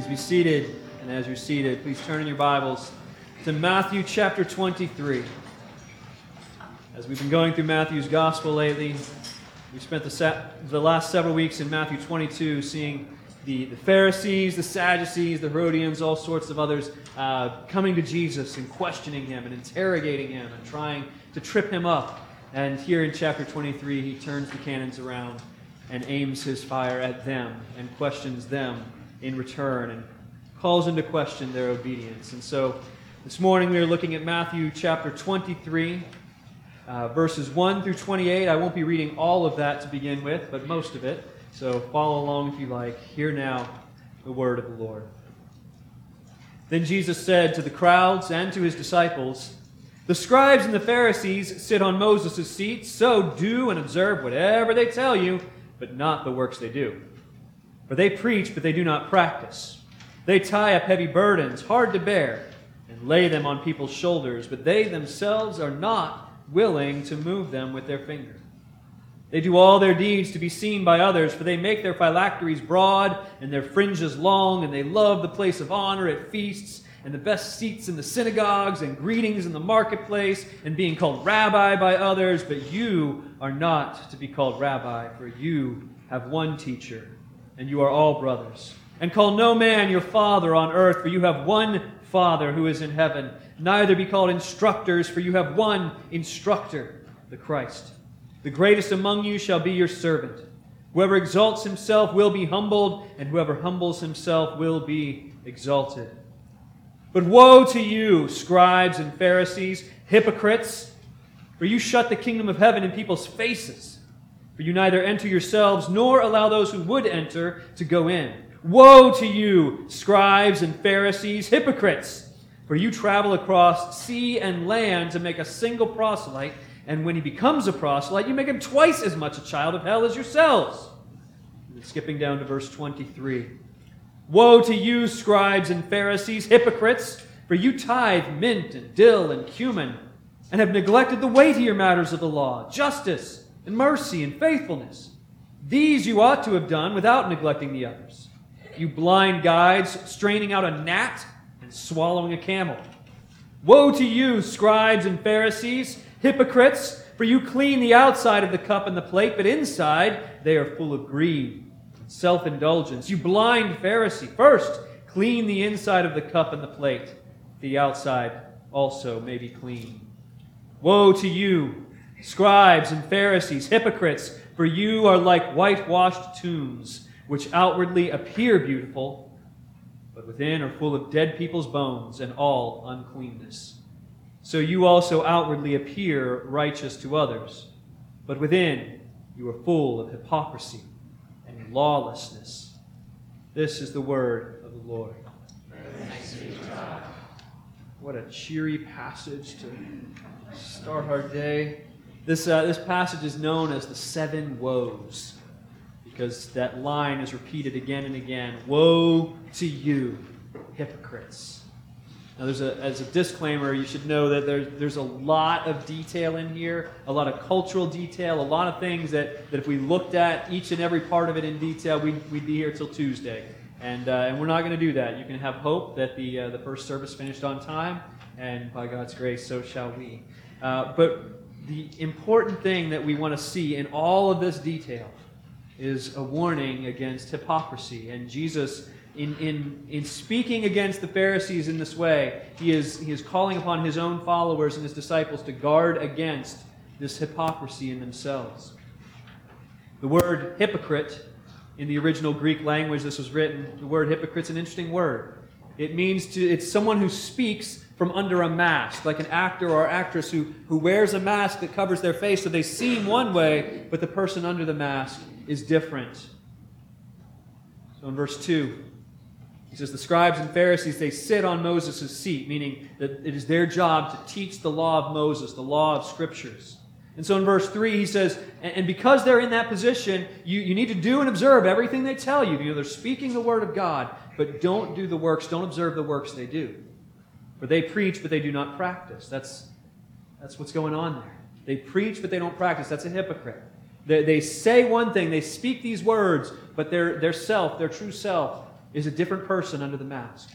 Please be seated. And as you're seated, please turn in your Bibles to Matthew chapter 23. As we've been going through Matthew's gospel lately, we spent the, sa- the last several weeks in Matthew 22 seeing the, the Pharisees, the Sadducees, the Herodians, all sorts of others uh, coming to Jesus and questioning him and interrogating him and trying to trip him up. And here in chapter 23, he turns the cannons around and aims his fire at them and questions them in return and calls into question their obedience. And so this morning we are looking at Matthew chapter 23, uh, verses 1 through 28. I won't be reading all of that to begin with, but most of it. So follow along if you like. Hear now the word of the Lord. Then Jesus said to the crowds and to his disciples, The scribes and the Pharisees sit on Moses' seat, so do and observe whatever they tell you, but not the works they do. For they preach, but they do not practice. They tie up heavy burdens, hard to bear, and lay them on people's shoulders, but they themselves are not willing to move them with their finger. They do all their deeds to be seen by others, for they make their phylacteries broad and their fringes long, and they love the place of honor at feasts and the best seats in the synagogues and greetings in the marketplace and being called rabbi by others. But you are not to be called rabbi, for you have one teacher, and you are all brothers. And call no man your father on earth, for you have one Father who is in heaven. Neither be called instructors, for you have one instructor, the Christ. The greatest among you shall be your servant. Whoever exalts himself will be humbled, and whoever humbles himself will be exalted. But woe to you, scribes and Pharisees, hypocrites, for you shut the kingdom of heaven in people's faces. You neither enter yourselves nor allow those who would enter to go in. Woe to you, scribes and Pharisees, hypocrites! For you travel across sea and land to make a single proselyte, and when he becomes a proselyte, you make him twice as much a child of hell as yourselves. Skipping down to verse 23. Woe to you, scribes and Pharisees, hypocrites! For you tithe mint and dill and cumin, and have neglected the weightier matters of the law, justice and mercy and faithfulness. These you ought to have done without neglecting the others. You blind guides, straining out a gnat and swallowing a camel. Woe to you, scribes and Pharisees, hypocrites! For you clean the outside of the cup and the plate, but inside they are full of greed and self indulgence. You blind Pharisee, first clean the inside of the cup and the plate, the outside also may be clean. Woe to you, scribes and Pharisees, hypocrites, for you are like whitewashed tombs, which outwardly appear beautiful, but within are full of dead people's bones and all uncleanness. So you also outwardly appear righteous to others, but within you are full of hypocrisy and lawlessness. This is the word of the Lord. What a cheery passage to start our day. This, uh, this passage is known as the seven woes because that line is repeated again and again. Woe to you, hypocrites. Now, there's a, as a disclaimer, you should know that there's, there's a lot of detail in here, a lot of cultural detail, a lot of things that, that if we looked at each and every part of it in detail, we'd, we'd be here till Tuesday. And, uh, and we're not going to do that. You can have hope that the, uh, the first service finished on time, and by God's grace, so shall we. Uh, but the important thing that we want to see in all of this detail is a warning against hypocrisy. And Jesus in, in, in speaking against the Pharisees in this way, he is, he is calling upon his own followers and his disciples to guard against this hypocrisy in themselves. The word hypocrite in the original Greek language this was written, the word hypocrite's an interesting word. It means to it's someone who speaks from under a mask, like an actor or actress who, who wears a mask that covers their face so they seem one way, but the person under the mask is different. So in verse 2, he says, The scribes and Pharisees, they sit on Moses' seat, meaning that it is their job to teach the law of Moses, the law of scriptures. And so in verse 3, he says, And because they're in that position, you, you need to do and observe everything they tell you. You know, they're speaking the word of God, but don't do the works, don't observe the works they do. For they preach, but they do not practice. That's, that's what's going on there. They preach, but they don't practice. That's a hypocrite. They, they say one thing, they speak these words, but their, their self, their true self, is a different person under the mask.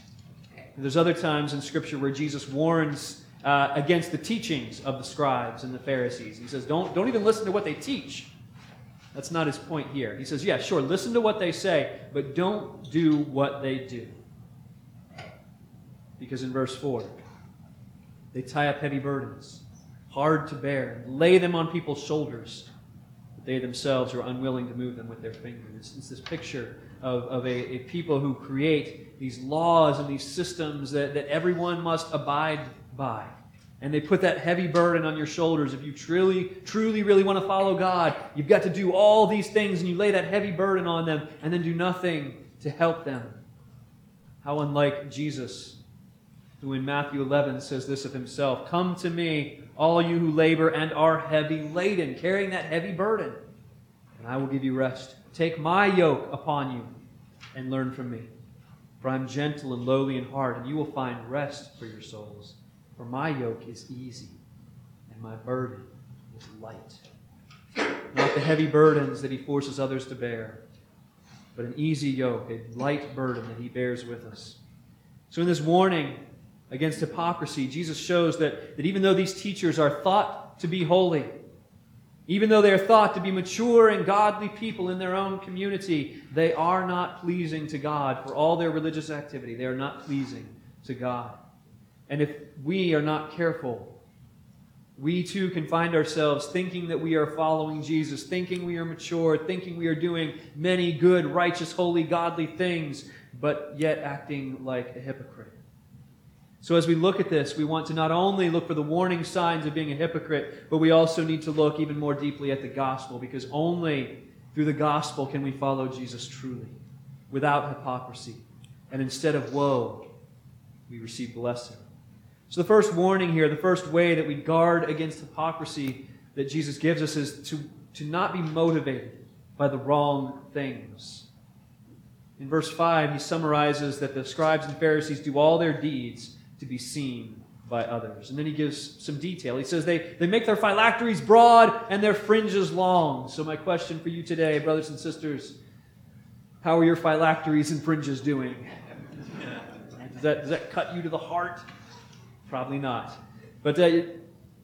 There's other times in Scripture where Jesus warns uh, against the teachings of the scribes and the Pharisees. He says, don't, don't even listen to what they teach. That's not his point here. He says, yeah, sure, listen to what they say, but don't do what they do. Because in verse 4, they tie up heavy burdens, hard to bear, lay them on people's shoulders, but they themselves are unwilling to move them with their fingers. It's this picture of, of a, a people who create these laws and these systems that, that everyone must abide by. And they put that heavy burden on your shoulders. If you truly, truly, really want to follow God, you've got to do all these things, and you lay that heavy burden on them and then do nothing to help them. How unlike Jesus, who in Matthew 11 says this of himself Come to me, all you who labor and are heavy laden, carrying that heavy burden, and I will give you rest. Take my yoke upon you and learn from me. For I am gentle and lowly in heart, and you will find rest for your souls. For my yoke is easy, and my burden is light. Not the heavy burdens that he forces others to bear, but an easy yoke, a light burden that he bears with us. So, in this warning against hypocrisy, Jesus shows that, that even though these teachers are thought to be holy, even though they are thought to be mature and godly people in their own community, they are not pleasing to God for all their religious activity. They are not pleasing to God. And if we are not careful, we too can find ourselves thinking that we are following Jesus, thinking we are mature, thinking we are doing many good, righteous, holy, godly things, but yet acting like a hypocrite. So, as we look at this, we want to not only look for the warning signs of being a hypocrite, but we also need to look even more deeply at the gospel, because only through the gospel can we follow Jesus truly, without hypocrisy. And instead of woe, we receive blessing. So, the first warning here, the first way that we guard against hypocrisy that Jesus gives us is to, to not be motivated by the wrong things. In verse 5, he summarizes that the scribes and Pharisees do all their deeds to be seen by others. And then he gives some detail. He says they, they make their phylacteries broad and their fringes long. So, my question for you today, brothers and sisters, how are your phylacteries and fringes doing? Does that, does that cut you to the heart? Probably not. But uh,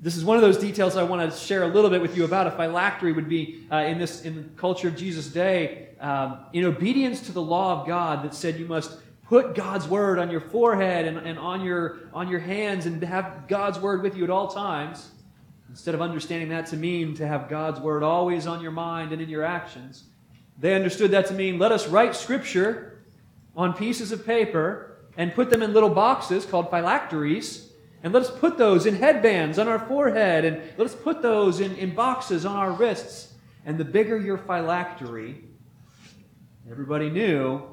this is one of those details I want to share a little bit with you about. A phylactery would be uh, in this in the culture of Jesus' day, um, in obedience to the law of God that said you must put God's word on your forehead and, and on your on your hands and have God's word with you at all times. Instead of understanding that to mean to have God's word always on your mind and in your actions, they understood that to mean let us write scripture on pieces of paper and put them in little boxes called phylacteries and let us put those in headbands on our forehead, and let us put those in, in boxes on our wrists. And the bigger your phylactery, everybody knew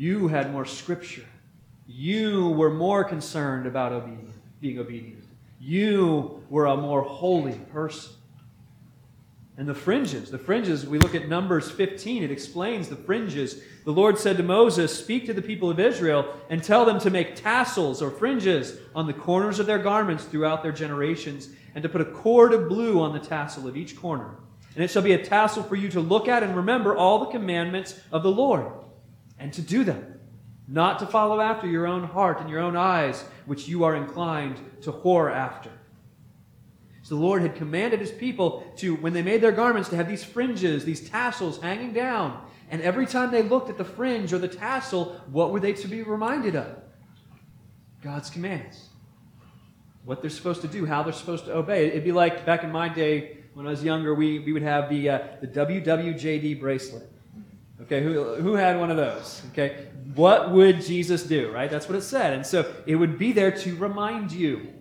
you had more scripture. You were more concerned about obedience, being obedient. You were a more holy person. And the fringes, the fringes, we look at Numbers 15, it explains the fringes. The Lord said to Moses, Speak to the people of Israel and tell them to make tassels or fringes on the corners of their garments throughout their generations, and to put a cord of blue on the tassel of each corner. And it shall be a tassel for you to look at and remember all the commandments of the Lord, and to do them, not to follow after your own heart and your own eyes, which you are inclined to whore after. So the Lord had commanded his people to, when they made their garments, to have these fringes, these tassels hanging down. And every time they looked at the fringe or the tassel, what were they to be reminded of? God's commands. What they're supposed to do, how they're supposed to obey. It'd be like back in my day when I was younger, we, we would have the, uh, the WWJD bracelet. Okay, who, who had one of those? Okay, what would Jesus do, right? That's what it said. And so it would be there to remind you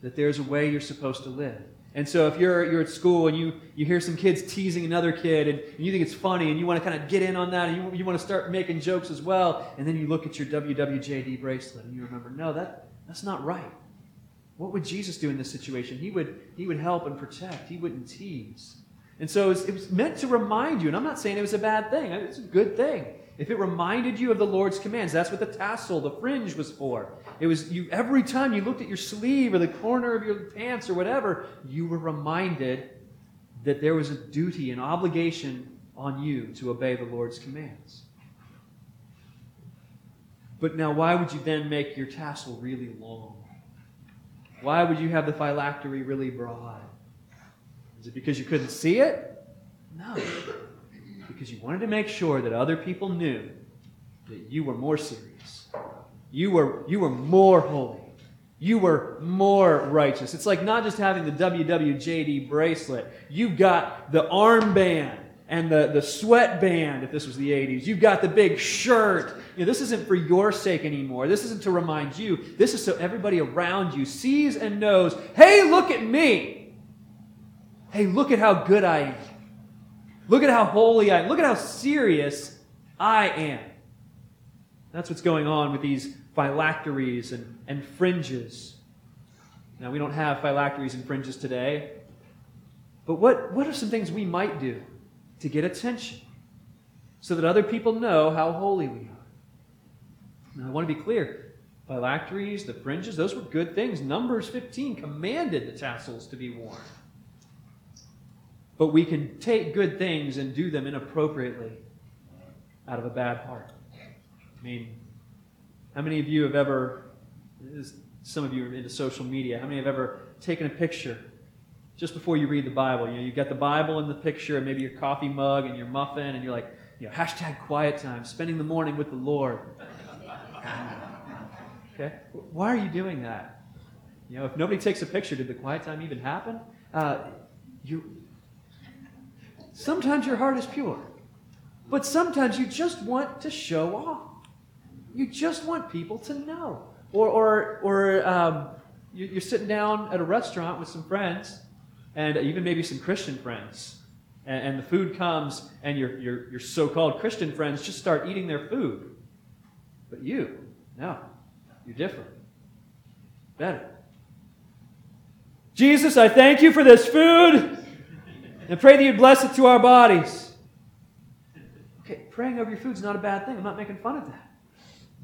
that there's a way you're supposed to live. And so if you're, you're at school and you, you hear some kids teasing another kid and, and you think it's funny and you want to kind of get in on that and you, you want to start making jokes as well, and then you look at your WWJD bracelet and you remember, no, that, that's not right. What would Jesus do in this situation? He would, he would help and protect. He wouldn't tease. And so it was, it was meant to remind you, and I'm not saying it was a bad thing. It's a good thing. If it reminded you of the Lord's commands, that's what the tassel, the fringe was for. It was you every time you looked at your sleeve or the corner of your pants or whatever, you were reminded that there was a duty, an obligation on you to obey the Lord's commands. But now, why would you then make your tassel really long? Why would you have the phylactery really broad? Is it because you couldn't see it? No. Because you wanted to make sure that other people knew that you were more serious. You were, you were more holy. You were more righteous. It's like not just having the WWJD bracelet. You've got the armband and the, the sweatband, if this was the 80s. You've got the big shirt. You know, this isn't for your sake anymore. This isn't to remind you. This is so everybody around you sees and knows hey, look at me. Hey, look at how good I am. Look at how holy I am. Look at how serious I am. That's what's going on with these phylacteries and, and fringes. Now, we don't have phylacteries and fringes today, but what, what are some things we might do to get attention so that other people know how holy we are? Now, I want to be clear. Phylacteries, the fringes, those were good things. Numbers 15 commanded the tassels to be worn. But we can take good things and do them inappropriately out of a bad heart. I mean, how many of you have ever, some of you are into social media, how many have ever taken a picture just before you read the Bible? You know, you've got the Bible in the picture and maybe your coffee mug and your muffin, and you're like, you know, hashtag quiet time, spending the morning with the Lord. Okay? Why are you doing that? You know, if nobody takes a picture, did the quiet time even happen? Uh, you, sometimes your heart is pure, but sometimes you just want to show off. You just want people to know. Or, or, or um, you're sitting down at a restaurant with some friends, and even maybe some Christian friends, and, and the food comes, and your, your, your so called Christian friends just start eating their food. But you, no, you're different. Better. Jesus, I thank you for this food and pray that you bless it to our bodies. Okay, praying over your food is not a bad thing. I'm not making fun of that.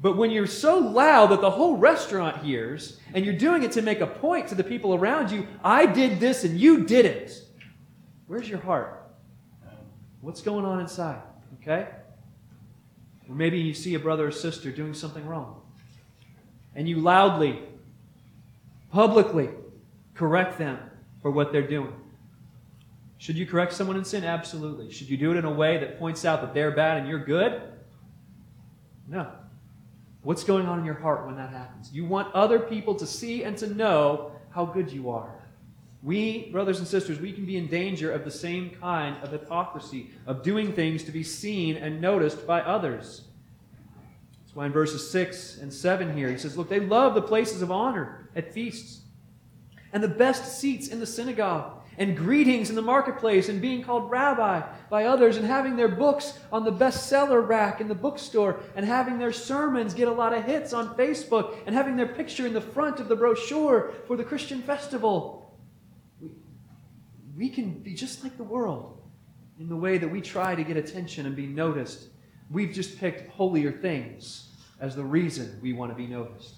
But when you're so loud that the whole restaurant hears, and you're doing it to make a point to the people around you, I did this and you didn't. Where's your heart? What's going on inside? Okay? Or maybe you see a brother or sister doing something wrong. And you loudly, publicly correct them for what they're doing. Should you correct someone in sin? Absolutely. Should you do it in a way that points out that they're bad and you're good? No. What's going on in your heart when that happens? You want other people to see and to know how good you are. We, brothers and sisters, we can be in danger of the same kind of hypocrisy, of doing things to be seen and noticed by others. That's why in verses 6 and 7 here, he says, Look, they love the places of honor at feasts and the best seats in the synagogue and greetings in the marketplace and being called rabbi by others and having their books on the bestseller rack in the bookstore and having their sermons get a lot of hits on Facebook and having their picture in the front of the brochure for the Christian festival. We, we can be just like the world in the way that we try to get attention and be noticed. We've just picked holier things as the reason we want to be noticed.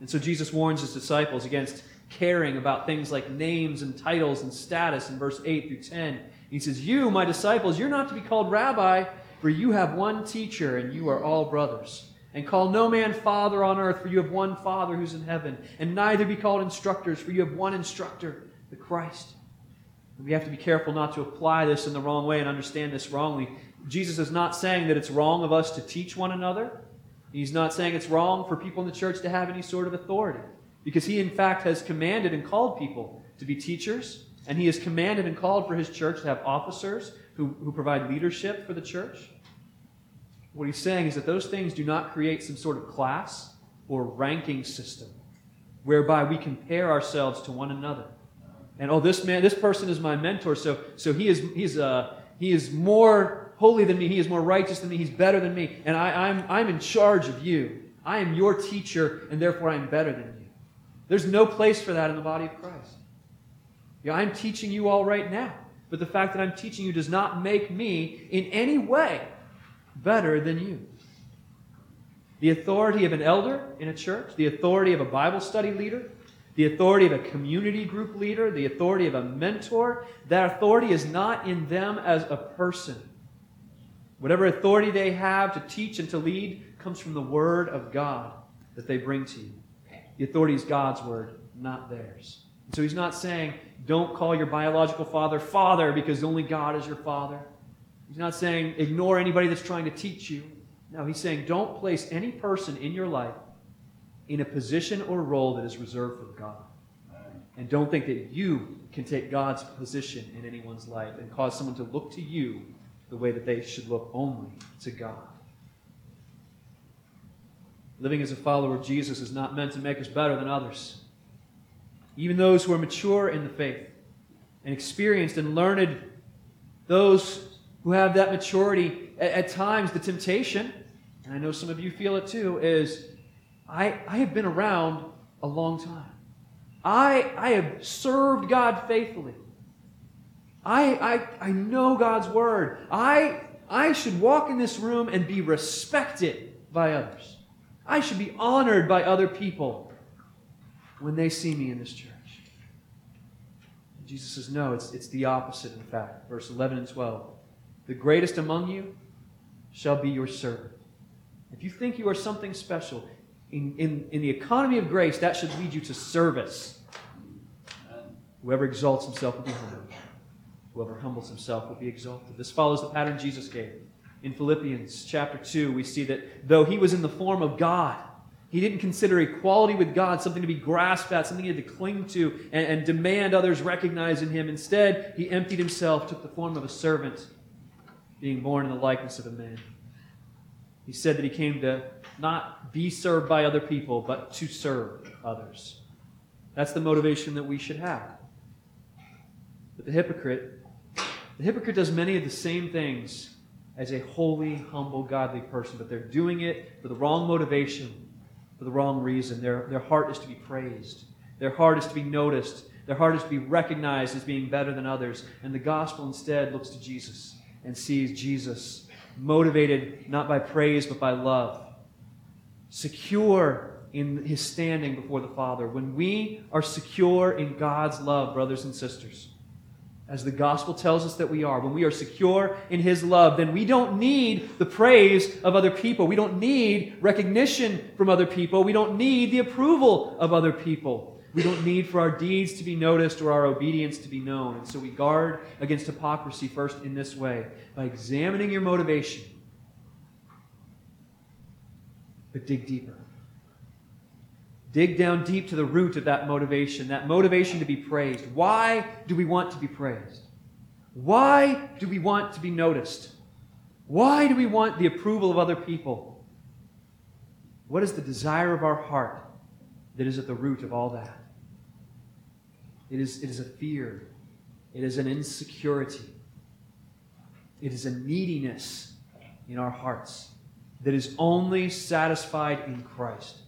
And so Jesus warns his disciples against caring about things like names and titles and status in verse 8 through 10. He says, You, my disciples, you're not to be called rabbi, for you have one teacher, and you are all brothers. And call no man father on earth, for you have one Father who's in heaven. And neither be called instructors, for you have one instructor, the Christ. And we have to be careful not to apply this in the wrong way and understand this wrongly. Jesus is not saying that it's wrong of us to teach one another. He's not saying it's wrong for people in the church to have any sort of authority. Because he, in fact, has commanded and called people to be teachers, and he has commanded and called for his church to have officers who, who provide leadership for the church. What he's saying is that those things do not create some sort of class or ranking system whereby we compare ourselves to one another. And oh, this man, this person is my mentor, so, so he, is, he's, uh, he is more holy than me, he is more righteous than me, he's better than me, and I, I'm, I'm in charge of you. I am your teacher, and therefore I'm better than you. There's no place for that in the body of Christ. I'm teaching you all right now, but the fact that I'm teaching you does not make me in any way better than you. The authority of an elder in a church, the authority of a Bible study leader, the authority of a community group leader, the authority of a mentor, that authority is not in them as a person. Whatever authority they have to teach and to lead comes from the Word of God that they bring to you. The authority is God's Word, not theirs. And so he's not saying, don't call your biological father father because only God is your father. He's not saying, ignore anybody that's trying to teach you. No, he's saying, don't place any person in your life in a position or role that is reserved for God. And don't think that you can take God's position in anyone's life and cause someone to look to you the way that they should look only to God. Living as a follower of Jesus is not meant to make us better than others. Even those who are mature in the faith and experienced and learned, those who have that maturity, at, at times the temptation, and I know some of you feel it too, is I, I have been around a long time. I, I have served God faithfully. I, I, I know God's word. I, I should walk in this room and be respected by others. I should be honored by other people when they see me in this church. Jesus says, no, it's, it's the opposite, in fact. Verse 11 and 12. The greatest among you shall be your servant. If you think you are something special, in, in, in the economy of grace, that should lead you to service. Whoever exalts himself will be humbled. Whoever humbles himself will be exalted. This follows the pattern Jesus gave. In Philippians chapter 2, we see that though he was in the form of God, he didn't consider equality with God something to be grasped at, something he had to cling to and, and demand others recognize in him. Instead, he emptied himself, took the form of a servant, being born in the likeness of a man. He said that he came to not be served by other people, but to serve others. That's the motivation that we should have. But the hypocrite, the hypocrite does many of the same things as a holy, humble, godly person, but they're doing it for the wrong motivation, for the wrong reason. Their, their heart is to be praised, their heart is to be noticed, their heart is to be recognized as being better than others. And the gospel instead looks to Jesus and sees Jesus motivated not by praise, but by love secure in his standing before the Father, when we are secure in God's love, brothers and sisters, as the gospel tells us that we are, when we are secure in his love, then we don't need the praise of other people. We don't need recognition from other people. We don't need the approval of other people. We don't need for our deeds to be noticed or our obedience to be known. And so we guard against hypocrisy first in this way by examining your motivation but dig deeper. Dig down deep to the root of that motivation, that motivation to be praised. Why do we want to be praised? Why do we want to be noticed? Why do we want the approval of other people? What is the desire of our heart that is at the root of all that? It is, it is a fear, it is an insecurity, it is a neediness in our hearts that is only satisfied in Christ.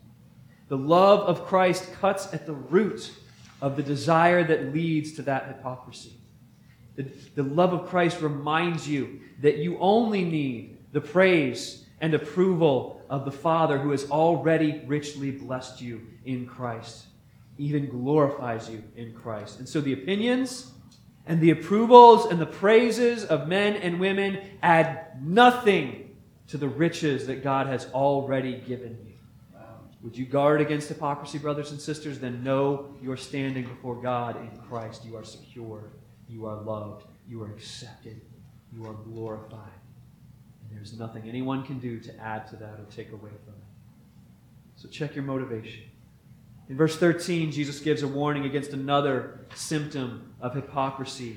The love of Christ cuts at the root of the desire that leads to that hypocrisy. The, the love of Christ reminds you that you only need the praise and approval of the Father who has already richly blessed you in Christ, even glorifies you in Christ. And so the opinions and the approvals and the praises of men and women add nothing to the riches that God has already given you. Would you guard against hypocrisy, brothers and sisters? Then know you're standing before God in Christ. You are secure. You are loved. You are accepted. You are glorified. And there's nothing anyone can do to add to that or take away from it. So check your motivation. In verse 13, Jesus gives a warning against another symptom of hypocrisy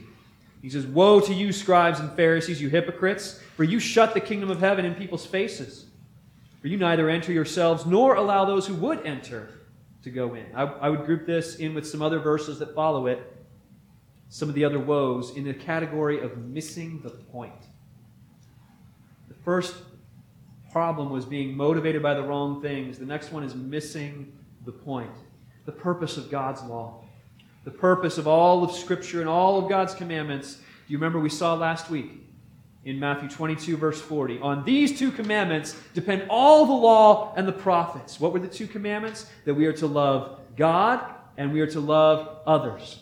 he says, Woe to you, scribes and Pharisees, you hypocrites, for you shut the kingdom of heaven in people's faces. For you neither enter yourselves nor allow those who would enter to go in. I, I would group this in with some other verses that follow it, some of the other woes, in the category of missing the point. The first problem was being motivated by the wrong things, the next one is missing the point, the purpose of God's law the purpose of all of Scripture and all of God's commandments. Do you remember we saw last week in Matthew 22, verse 40? On these two commandments depend all the law and the prophets. What were the two commandments? That we are to love God and we are to love others.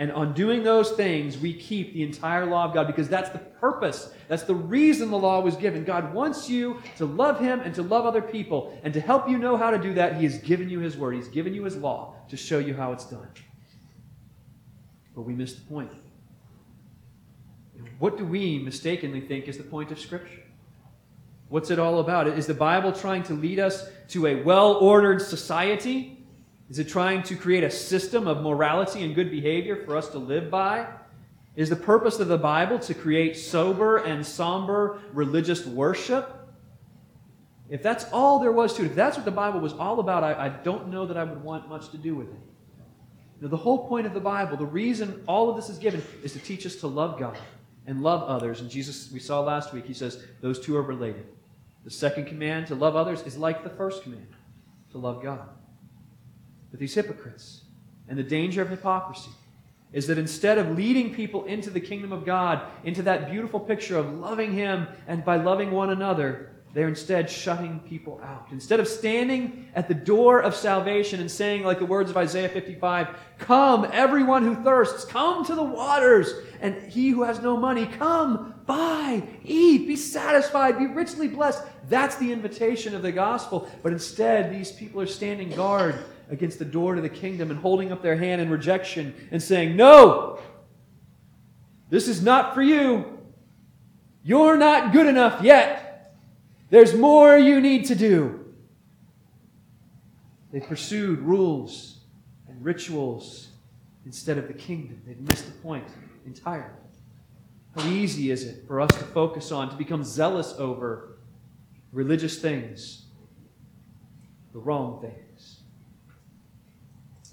And on doing those things, we keep the entire law of God because that's the purpose. That's the reason the law was given. God wants you to love Him and to love other people. And to help you know how to do that, He has given you His word, He's given you His law to show you how it's done. But we miss the point. What do we mistakenly think is the point of Scripture? What's it all about? Is the Bible trying to lead us to a well ordered society? Is it trying to create a system of morality and good behavior for us to live by? Is the purpose of the Bible to create sober and somber religious worship? If that's all there was to it, if that's what the Bible was all about, I, I don't know that I would want much to do with it. Now, the whole point of the Bible, the reason all of this is given, is to teach us to love God and love others. And Jesus, we saw last week, he says those two are related. The second command, to love others, is like the first command, to love God. But these hypocrites and the danger of hypocrisy is that instead of leading people into the kingdom of God, into that beautiful picture of loving Him and by loving one another, they're instead shutting people out. Instead of standing at the door of salvation and saying, like the words of Isaiah 55, Come, everyone who thirsts, come to the waters. And he who has no money, come, buy, eat, be satisfied, be richly blessed. That's the invitation of the gospel. But instead, these people are standing guard against the door to the kingdom and holding up their hand in rejection and saying, No, this is not for you. You're not good enough yet. There's more you need to do. They pursued rules and rituals instead of the kingdom. They've missed the point entirely. How easy is it for us to focus on, to become zealous over religious things, the wrong things?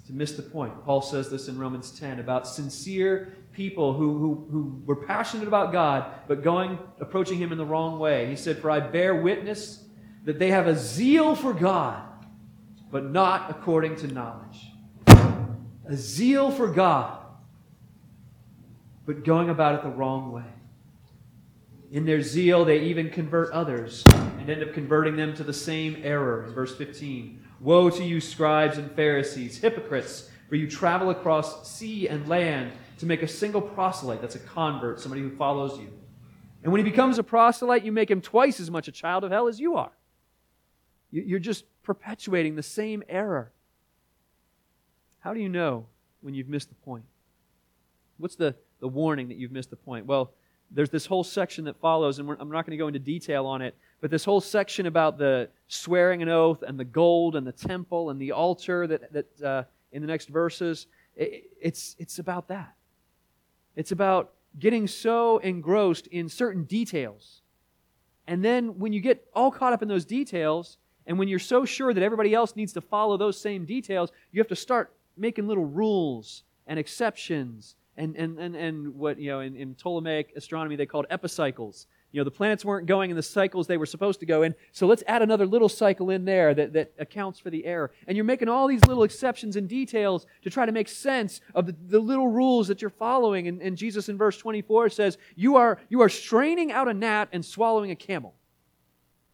to miss the point. Paul says this in Romans 10 about sincere people who, who, who were passionate about God, but going, approaching Him in the wrong way. He said, For I bear witness that they have a zeal for God, but not according to knowledge. A zeal for God, but going about it the wrong way. In their zeal, they even convert others and end up converting them to the same error. In verse 15, Woe to you, scribes and Pharisees, hypocrites, for you travel across sea and land to make a single proselyte, that's a convert, somebody who follows you. And when he becomes a proselyte, you make him twice as much a child of hell as you are. You're just perpetuating the same error. How do you know when you've missed the point? What's the, the warning that you've missed the point? Well, there's this whole section that follows, and I'm not going to go into detail on it, but this whole section about the swearing an oath and the gold and the temple and the altar that, that uh, in the next verses, it, it's, it's about that. It's about getting so engrossed in certain details. And then when you get all caught up in those details, and when you're so sure that everybody else needs to follow those same details, you have to start making little rules and exceptions and, and, and, and what, you know, in, in Ptolemaic astronomy they called epicycles. You know, the planets weren't going in the cycles they were supposed to go in, so let's add another little cycle in there that, that accounts for the error. And you're making all these little exceptions and details to try to make sense of the, the little rules that you're following. And, and Jesus in verse 24 says, you are, you are straining out a gnat and swallowing a camel.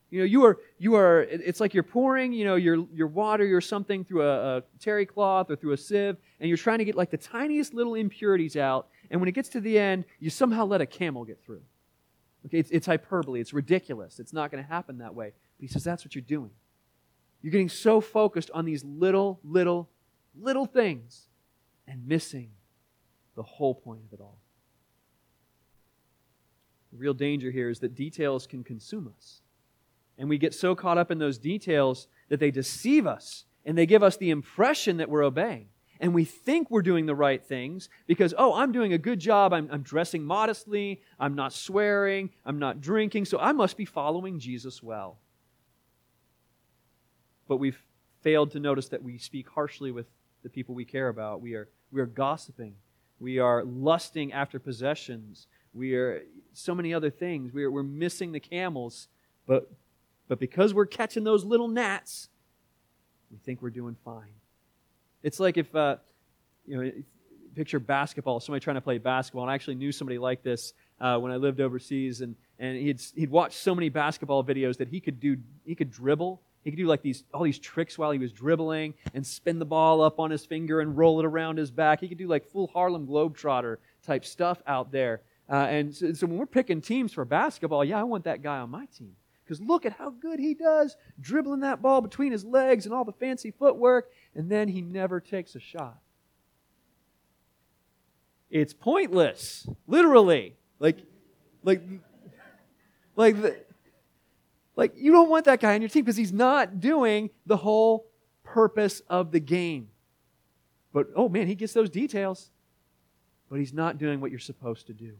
You know, you are, you are, it's like you're pouring, you know, your, your water or something through a, a terry cloth or through a sieve, and you're trying to get like the tiniest little impurities out. And when it gets to the end, you somehow let a camel get through. Okay, it's, it's hyperbole. It's ridiculous. It's not going to happen that way. But he says that's what you're doing. You're getting so focused on these little, little, little things and missing the whole point of it all. The real danger here is that details can consume us. And we get so caught up in those details that they deceive us and they give us the impression that we're obeying. And we think we're doing the right things because, oh, I'm doing a good job. I'm, I'm dressing modestly. I'm not swearing. I'm not drinking. So I must be following Jesus well. But we've failed to notice that we speak harshly with the people we care about. We are, we are gossiping. We are lusting after possessions. We are so many other things. We are, we're missing the camels. But but because we're catching those little gnats, we think we're doing fine. It's like if, uh, you know, picture basketball, somebody trying to play basketball. And I actually knew somebody like this uh, when I lived overseas, and, and he'd, he'd watch so many basketball videos that he could do, he could dribble He could do like these all these tricks while he was dribbling and spin the ball up on his finger and roll it around his back. He could do like full Harlem Globetrotter type stuff out there. Uh, and so, so when we're picking teams for basketball, yeah, I want that guy on my team. Because look at how good he does dribbling that ball between his legs and all the fancy footwork, and then he never takes a shot. It's pointless, literally. Like, like, like, the, like you don't want that guy on your team because he's not doing the whole purpose of the game. But oh man, he gets those details, but he's not doing what you're supposed to do.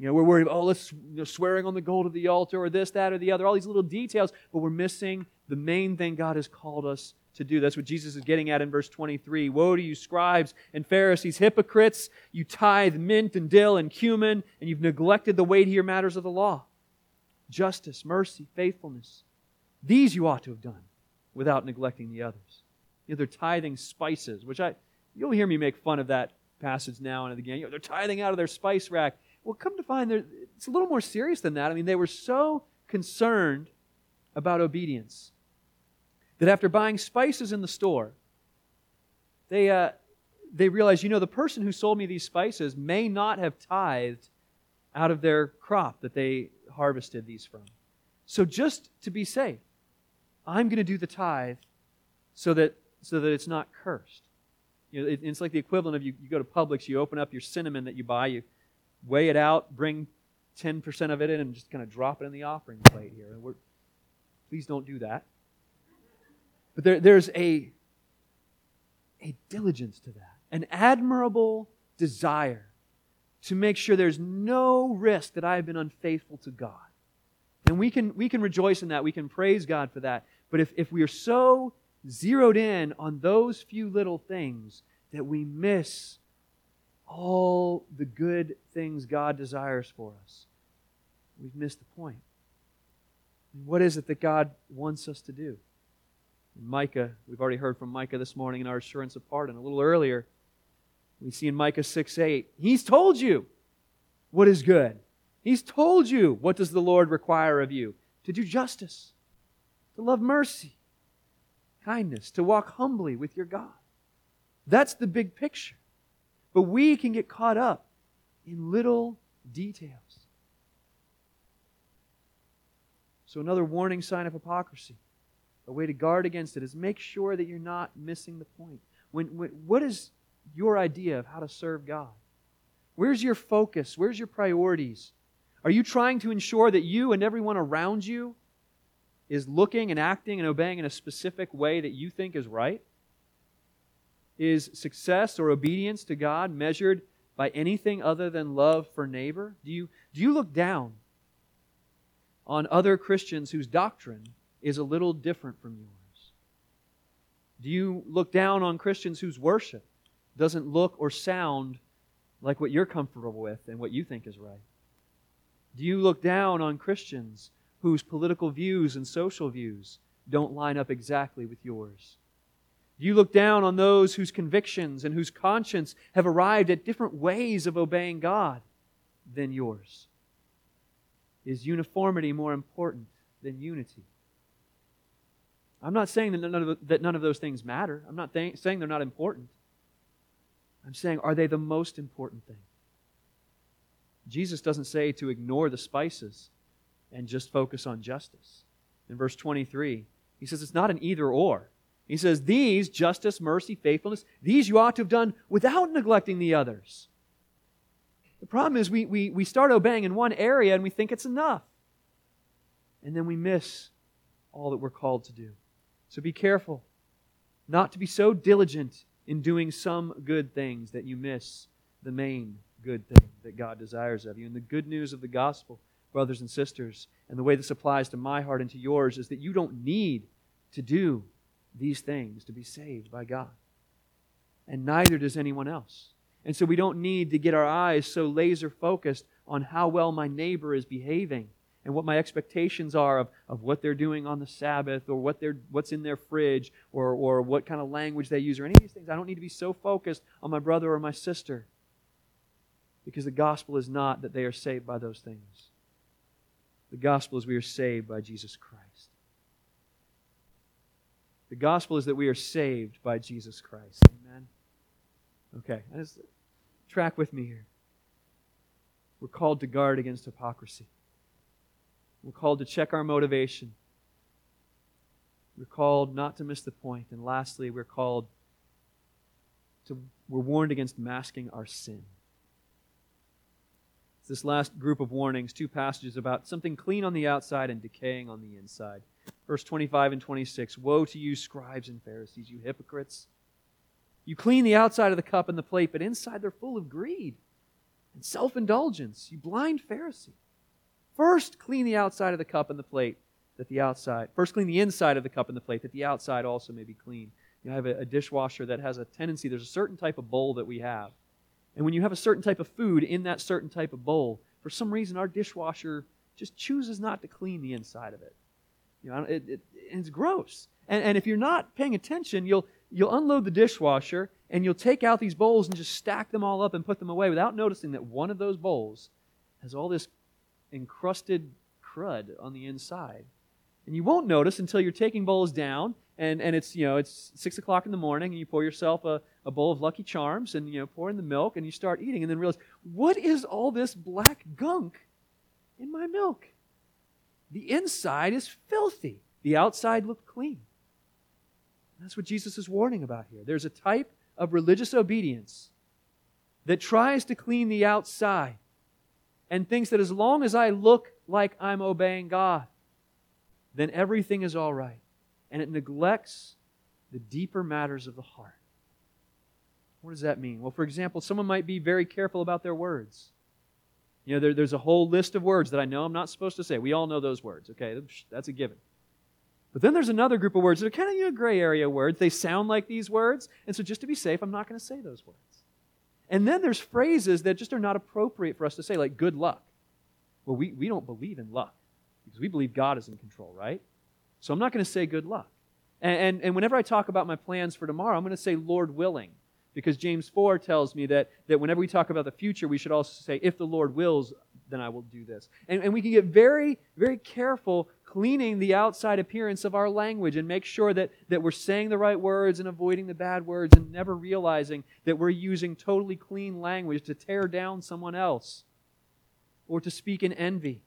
You know, we're worried oh, let's, you know, swearing on the gold of the altar or this, that, or the other, all these little details, but we're missing the main thing God has called us to do. That's what Jesus is getting at in verse 23. Woe to you, scribes and Pharisees, hypocrites! You tithe mint and dill and cumin, and you've neglected the weightier matters of the law justice, mercy, faithfulness. These you ought to have done without neglecting the others. You know, they're tithing spices, which I, you'll hear me make fun of that passage now and again. You know, they're tithing out of their spice rack. Well, come to find it's a little more serious than that. I mean, they were so concerned about obedience that after buying spices in the store, they, uh, they realized, you know, the person who sold me these spices may not have tithed out of their crop that they harvested these from. So just to be safe, I'm going to do the tithe so that, so that it's not cursed. You know, it, it's like the equivalent of you, you go to Publix, you open up your cinnamon that you buy, you weigh it out, bring 10% of it in, and just kind of drop it in the offering plate here. We're, please don't do that. But there, there's a, a diligence to that, an admirable desire to make sure there's no risk that I have been unfaithful to God. And we can, we can rejoice in that. We can praise God for that. But if, if we are so zeroed in on those few little things that we miss all the good things God desires for us, we've missed the point. What is it that God wants us to do? Micah, we've already heard from Micah this morning in our assurance of pardon. A little earlier, we see in Micah 6 8, He's told you what is good. He's told you what does the Lord require of you to do justice, to love mercy, kindness, to walk humbly with your God. That's the big picture. But we can get caught up in little details. So, another warning sign of hypocrisy, a way to guard against it, is make sure that you're not missing the point. When, when, what is your idea of how to serve God? Where's your focus? Where's your priorities? Are you trying to ensure that you and everyone around you is looking and acting and obeying in a specific way that you think is right? Is success or obedience to God measured by anything other than love for neighbor? Do you, do you look down on other Christians whose doctrine is a little different from yours? Do you look down on Christians whose worship doesn't look or sound like what you're comfortable with and what you think is right? Do you look down on Christians whose political views and social views don't line up exactly with yours? Do you look down on those whose convictions and whose conscience have arrived at different ways of obeying God than yours? Is uniformity more important than unity? I'm not saying that none of, that none of those things matter. I'm not th- saying they're not important. I'm saying, are they the most important thing? Jesus doesn't say to ignore the spices and just focus on justice. In verse 23, he says it's not an either or. He says, These, justice, mercy, faithfulness, these you ought to have done without neglecting the others. The problem is we, we, we start obeying in one area and we think it's enough. And then we miss all that we're called to do. So be careful not to be so diligent in doing some good things that you miss the main good thing that God desires of you. And the good news of the gospel, brothers and sisters, and the way this applies to my heart and to yours is that you don't need to do these things to be saved by God. And neither does anyone else. And so we don't need to get our eyes so laser focused on how well my neighbor is behaving and what my expectations are of, of what they're doing on the Sabbath or what they're, what's in their fridge or, or what kind of language they use or any of these things. I don't need to be so focused on my brother or my sister because the gospel is not that they are saved by those things. The gospel is we are saved by Jesus Christ. The gospel is that we are saved by Jesus Christ. Amen. Okay, just track with me here. We're called to guard against hypocrisy. We're called to check our motivation. We're called not to miss the point. And lastly, we're called to, we're warned against masking our sin. This last group of warnings, two passages about something clean on the outside and decaying on the inside. Verse 25 and 26 Woe to you, scribes and Pharisees, you hypocrites! You clean the outside of the cup and the plate, but inside they're full of greed and self indulgence. You blind Pharisee. First, clean the outside of the cup and the plate, that the outside, first, clean the inside of the cup and the plate, that the outside also may be clean. You have a, a dishwasher that has a tendency, there's a certain type of bowl that we have. And when you have a certain type of food in that certain type of bowl, for some reason our dishwasher just chooses not to clean the inside of it. You know, it, it, it's gross. And, and if you're not paying attention, you'll, you'll unload the dishwasher and you'll take out these bowls and just stack them all up and put them away without noticing that one of those bowls has all this encrusted crud on the inside. And you won't notice until you're taking bowls down and, and it's, you know, it's 6 o'clock in the morning and you pour yourself a, a bowl of Lucky Charms and, you know, pour in the milk and you start eating and then realize, what is all this black gunk in my milk? The inside is filthy. The outside looked clean. That's what Jesus is warning about here. There's a type of religious obedience that tries to clean the outside and thinks that as long as I look like I'm obeying God, then everything is all right. And it neglects the deeper matters of the heart. What does that mean? Well, for example, someone might be very careful about their words. You know, there, there's a whole list of words that I know I'm not supposed to say. We all know those words, okay? That's a given. But then there's another group of words that are kind of you know, gray area words. They sound like these words, and so just to be safe, I'm not going to say those words. And then there's phrases that just are not appropriate for us to say, like good luck. Well, we, we don't believe in luck because we believe God is in control, right? So I'm not going to say good luck. And, and, and whenever I talk about my plans for tomorrow, I'm going to say Lord willing because James 4 tells me that, that whenever we talk about the future, we should also say, if the Lord wills, then I will do this. And, and we can get very, very careful cleaning the outside appearance of our language and make sure that, that we're saying the right words and avoiding the bad words and never realizing that we're using totally clean language to tear down someone else or to speak in envy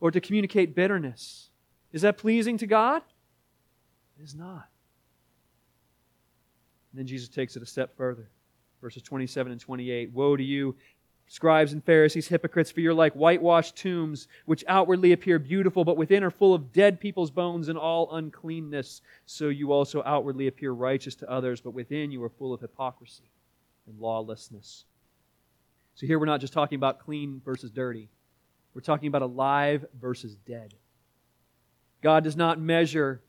or to communicate bitterness. Is that pleasing to God? It is not. And then Jesus takes it a step further. Verses 27 and 28. Woe to you, Scribes and Pharisees, hypocrites, for you're like whitewashed tombs, which outwardly appear beautiful, but within are full of dead people's bones and all uncleanness. So you also outwardly appear righteous to others, but within you are full of hypocrisy and lawlessness. So here we're not just talking about clean versus dirty, we're talking about alive versus dead. God does not measure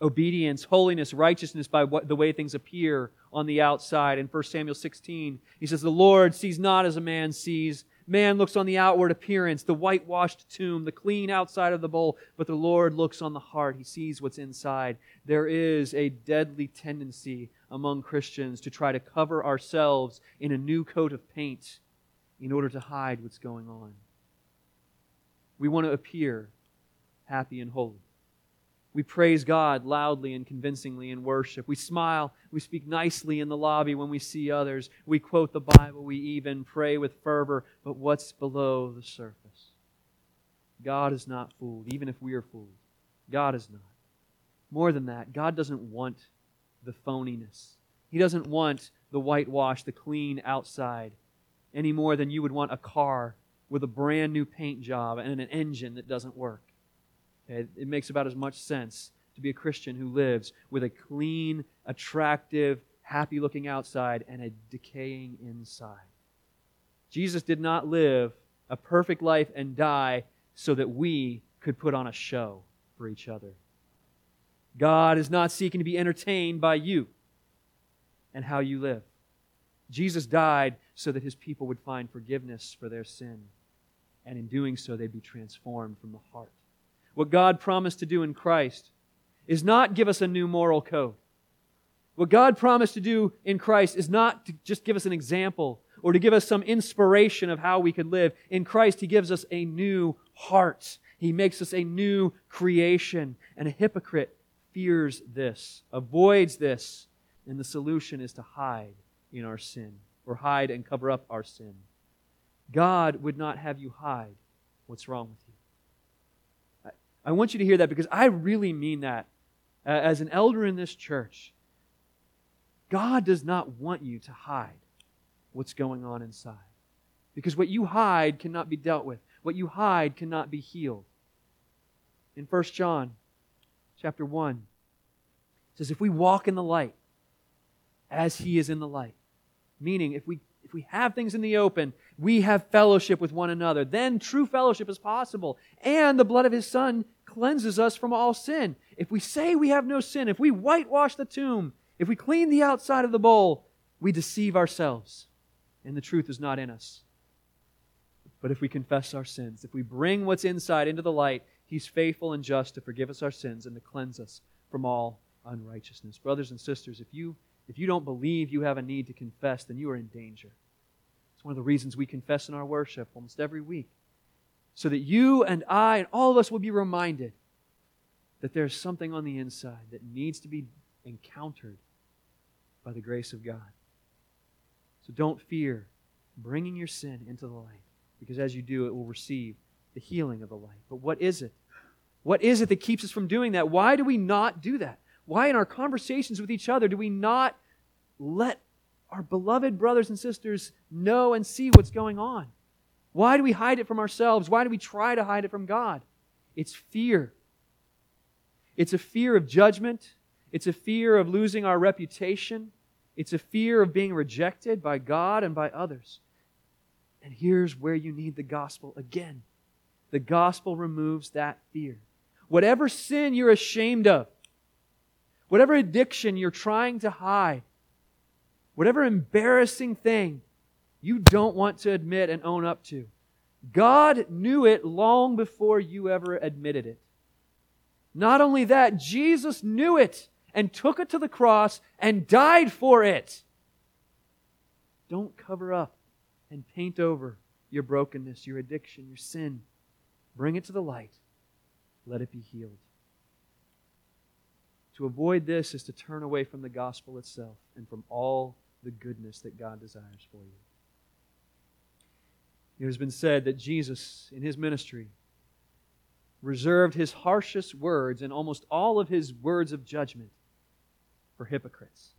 obedience, holiness, righteousness by what, the way things appear on the outside. In 1 Samuel 16, he says, The Lord sees not as a man sees. Man looks on the outward appearance, the whitewashed tomb, the clean outside of the bowl, but the Lord looks on the heart. He sees what's inside. There is a deadly tendency among Christians to try to cover ourselves in a new coat of paint in order to hide what's going on. We want to appear happy and holy. We praise God loudly and convincingly in worship. We smile. We speak nicely in the lobby when we see others. We quote the Bible. We even pray with fervor. But what's below the surface? God is not fooled, even if we are fooled. God is not. More than that, God doesn't want the phoniness. He doesn't want the whitewash, the clean outside, any more than you would want a car with a brand new paint job and an engine that doesn't work. Okay? It makes about as much sense to be a Christian who lives with a clean, attractive, happy looking outside and a decaying inside. Jesus did not live a perfect life and die so that we could put on a show for each other. God is not seeking to be entertained by you and how you live. Jesus died so that his people would find forgiveness for their sin, and in doing so, they'd be transformed from the heart what God promised to do in Christ is not give us a new moral code. What God promised to do in Christ is not to just give us an example or to give us some inspiration of how we could live. In Christ, He gives us a new heart. He makes us a new creation. And a hypocrite fears this, avoids this, and the solution is to hide in our sin or hide and cover up our sin. God would not have you hide what's wrong with you. I, I want you to hear that because I really mean that. Uh, as an elder in this church, God does not want you to hide what's going on inside. Because what you hide cannot be dealt with. What you hide cannot be healed. In 1 John chapter 1, it says, If we walk in the light as he is in the light, meaning if we if we have things in the open, we have fellowship with one another. Then true fellowship is possible. And the blood of his son cleanses us from all sin. If we say we have no sin, if we whitewash the tomb, if we clean the outside of the bowl, we deceive ourselves, and the truth is not in us. But if we confess our sins, if we bring what's inside into the light, He's faithful and just to forgive us our sins and to cleanse us from all unrighteousness. Brothers and sisters, if you, if you don't believe you have a need to confess, then you are in danger. It's one of the reasons we confess in our worship almost every week. So that you and I and all of us will be reminded that there's something on the inside that needs to be encountered by the grace of God. So don't fear bringing your sin into the light, because as you do, it will receive the healing of the light. But what is it? What is it that keeps us from doing that? Why do we not do that? Why, in our conversations with each other, do we not let our beloved brothers and sisters know and see what's going on? Why do we hide it from ourselves? Why do we try to hide it from God? It's fear. It's a fear of judgment. It's a fear of losing our reputation. It's a fear of being rejected by God and by others. And here's where you need the gospel again. The gospel removes that fear. Whatever sin you're ashamed of, whatever addiction you're trying to hide, whatever embarrassing thing you don't want to admit and own up to, God knew it long before you ever admitted it. Not only that, Jesus knew it and took it to the cross and died for it. Don't cover up and paint over your brokenness, your addiction, your sin. Bring it to the light. Let it be healed. To avoid this is to turn away from the gospel itself and from all the goodness that God desires for you. It has been said that Jesus, in his ministry, reserved his harshest words and almost all of his words of judgment for hypocrites.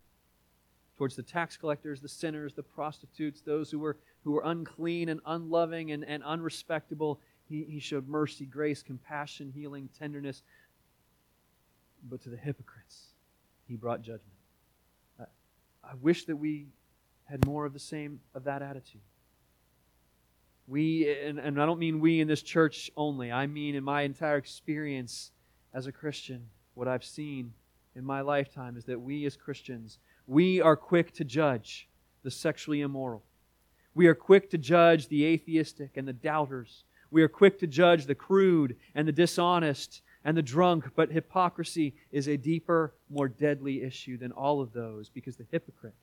Towards the tax collectors, the sinners, the prostitutes, those who were, who were unclean and unloving and, and unrespectable, he, he showed mercy, grace, compassion, healing, tenderness. But to the hypocrites, he brought judgment. I, wish that we had more of the same, of that attitude. We, and, and I don't mean we in this church only, I mean in my entire experience as a Christian, what I've seen in my lifetime is that we as Christians, we are quick to judge the sexually immoral. We are quick to judge the atheistic and the doubters. We are quick to judge the crude and the dishonest and the drunk, but hypocrisy is a deeper, more deadly issue than all of those because the hypocrite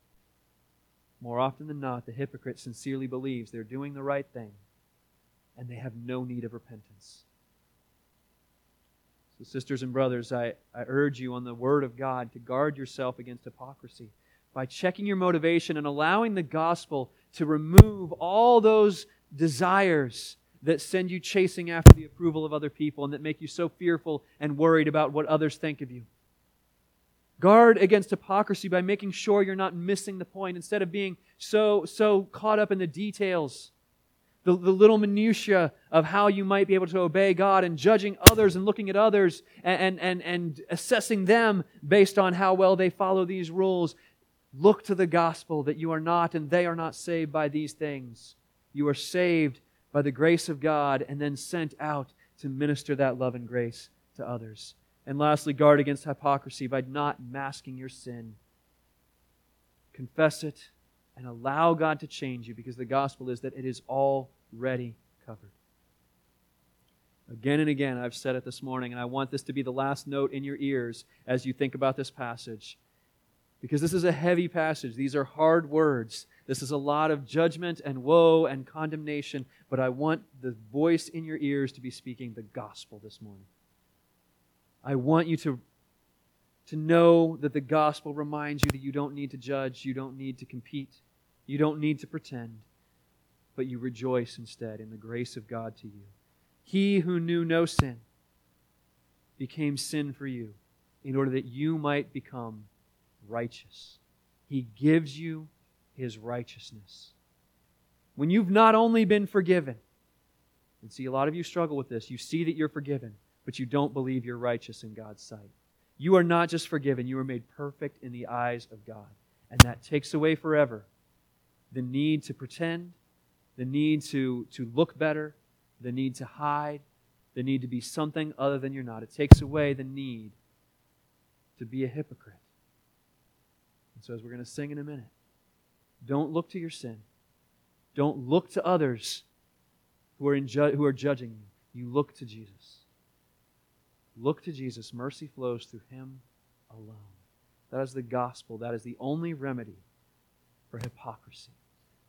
more often than not, the hypocrite sincerely believes they're doing the right thing and they have no need of repentance. So, sisters and brothers, I, I urge you on the Word of God to guard yourself against hypocrisy by checking your motivation and allowing the gospel to remove all those desires that send you chasing after the approval of other people and that make you so fearful and worried about what others think of you. Guard against hypocrisy by making sure you're not missing the point instead of being so, so caught up in the details, the, the little minutiae of how you might be able to obey God and judging others and looking at others and, and, and assessing them based on how well they follow these rules. Look to the gospel that you are not and they are not saved by these things. You are saved by the grace of God and then sent out to minister that love and grace to others. And lastly, guard against hypocrisy by not masking your sin. Confess it and allow God to change you because the gospel is that it is already covered. Again and again, I've said it this morning, and I want this to be the last note in your ears as you think about this passage. Because this is a heavy passage. These are hard words. This is a lot of judgment and woe and condemnation, but I want the voice in your ears to be speaking the gospel this morning. I want you to to know that the gospel reminds you that you don't need to judge, you don't need to compete, you don't need to pretend, but you rejoice instead in the grace of God to you. He who knew no sin became sin for you in order that you might become righteous. He gives you his righteousness. When you've not only been forgiven, and see, a lot of you struggle with this. You see that you're forgiven, but you don't believe you're righteous in God's sight. You are not just forgiven, you are made perfect in the eyes of God. And that takes away forever the need to pretend, the need to, to look better, the need to hide, the need to be something other than you're not. It takes away the need to be a hypocrite. And so, as we're going to sing in a minute, don't look to your sin. Don't look to others who are, in ju- who are judging you. You look to Jesus. Look to Jesus. Mercy flows through him alone. That is the gospel. That is the only remedy for hypocrisy.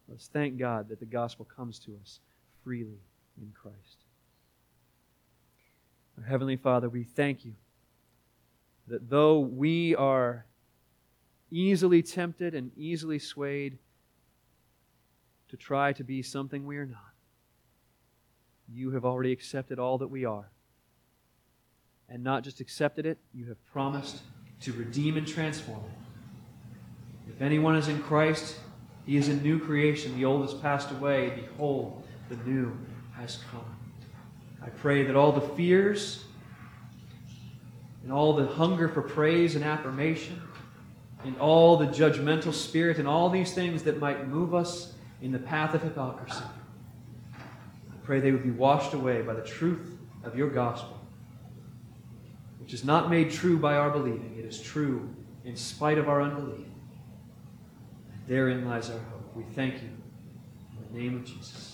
Let's thank God that the gospel comes to us freely in Christ. Our Heavenly Father, we thank you that though we are easily tempted and easily swayed to try to be something we are not, you have already accepted all that we are. And not just accepted it, you have promised to redeem and transform it. If anyone is in Christ, he is a new creation. The old has passed away. Behold, the new has come. I pray that all the fears and all the hunger for praise and affirmation and all the judgmental spirit and all these things that might move us in the path of hypocrisy, I pray they would be washed away by the truth of your gospel, which is not made true by our believing. It is true in spite of our unbelief. Therein lies our hope. We thank you. In the name of Jesus.